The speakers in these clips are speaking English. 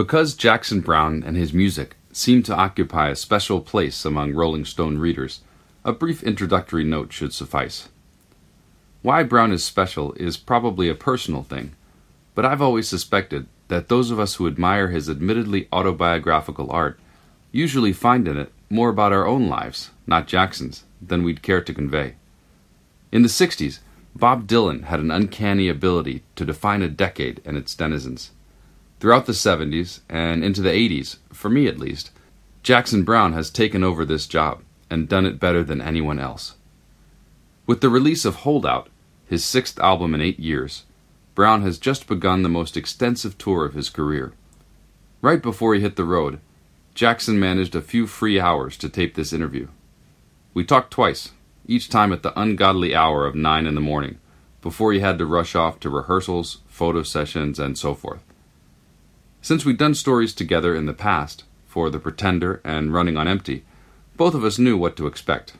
Because Jackson Browne and his music seem to occupy a special place among Rolling Stone readers, a brief introductory note should suffice. Why Browne is special is probably a personal thing, but I've always suspected that those of us who admire his admittedly autobiographical art usually find in it more about our own lives, not Jackson's, than we'd care to convey. In the 60s, Bob Dylan had an uncanny ability to define a decade and its denizens. Throughout the 70s and into the 80s, for me at least, Jackson Browne has taken over this job and done it better than anyone else. With the release of Holdout, his sixth album in eight years, Browne has just begun the most extensive tour of his career. Right before he hit the road, Jackson managed a few free hours to tape this interview. We talked twice, each time at the ungodly hour of nine in the morning, before he had to rush off to rehearsals, photo sessions, and so forth. Since we'd done stories together in the past, for The Pretender and Running on Empty, both of us knew what to expect.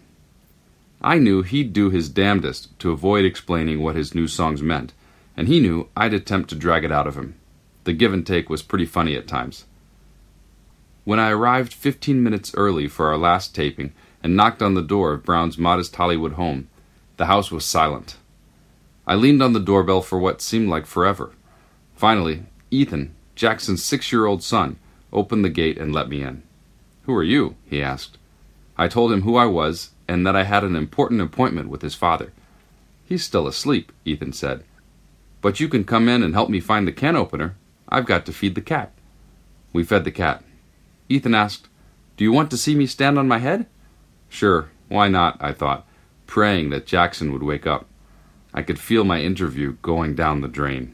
I knew he'd do his damnedest to avoid explaining what his new songs meant, and he knew I'd attempt to drag it out of him. The give and take was pretty funny at times. When I arrived 15 minutes early for our last taping and knocked on the door of Browne's modest Hollywood home, the house was silent. I leaned on the doorbell for what seemed like forever. Finally, Ethan, Jackson's six year old son, opened the gate and let me in. Who are you? he asked. I told him who I was and that I had an important appointment with his father. He's still asleep, Ethan said. But you can come in and help me find the can opener. I've got to feed the cat. We fed the cat. Ethan asked, Do you want to see me stand on my head? Sure, why not? I thought, praying that Jackson would wake up. I could feel my interview going down the drain.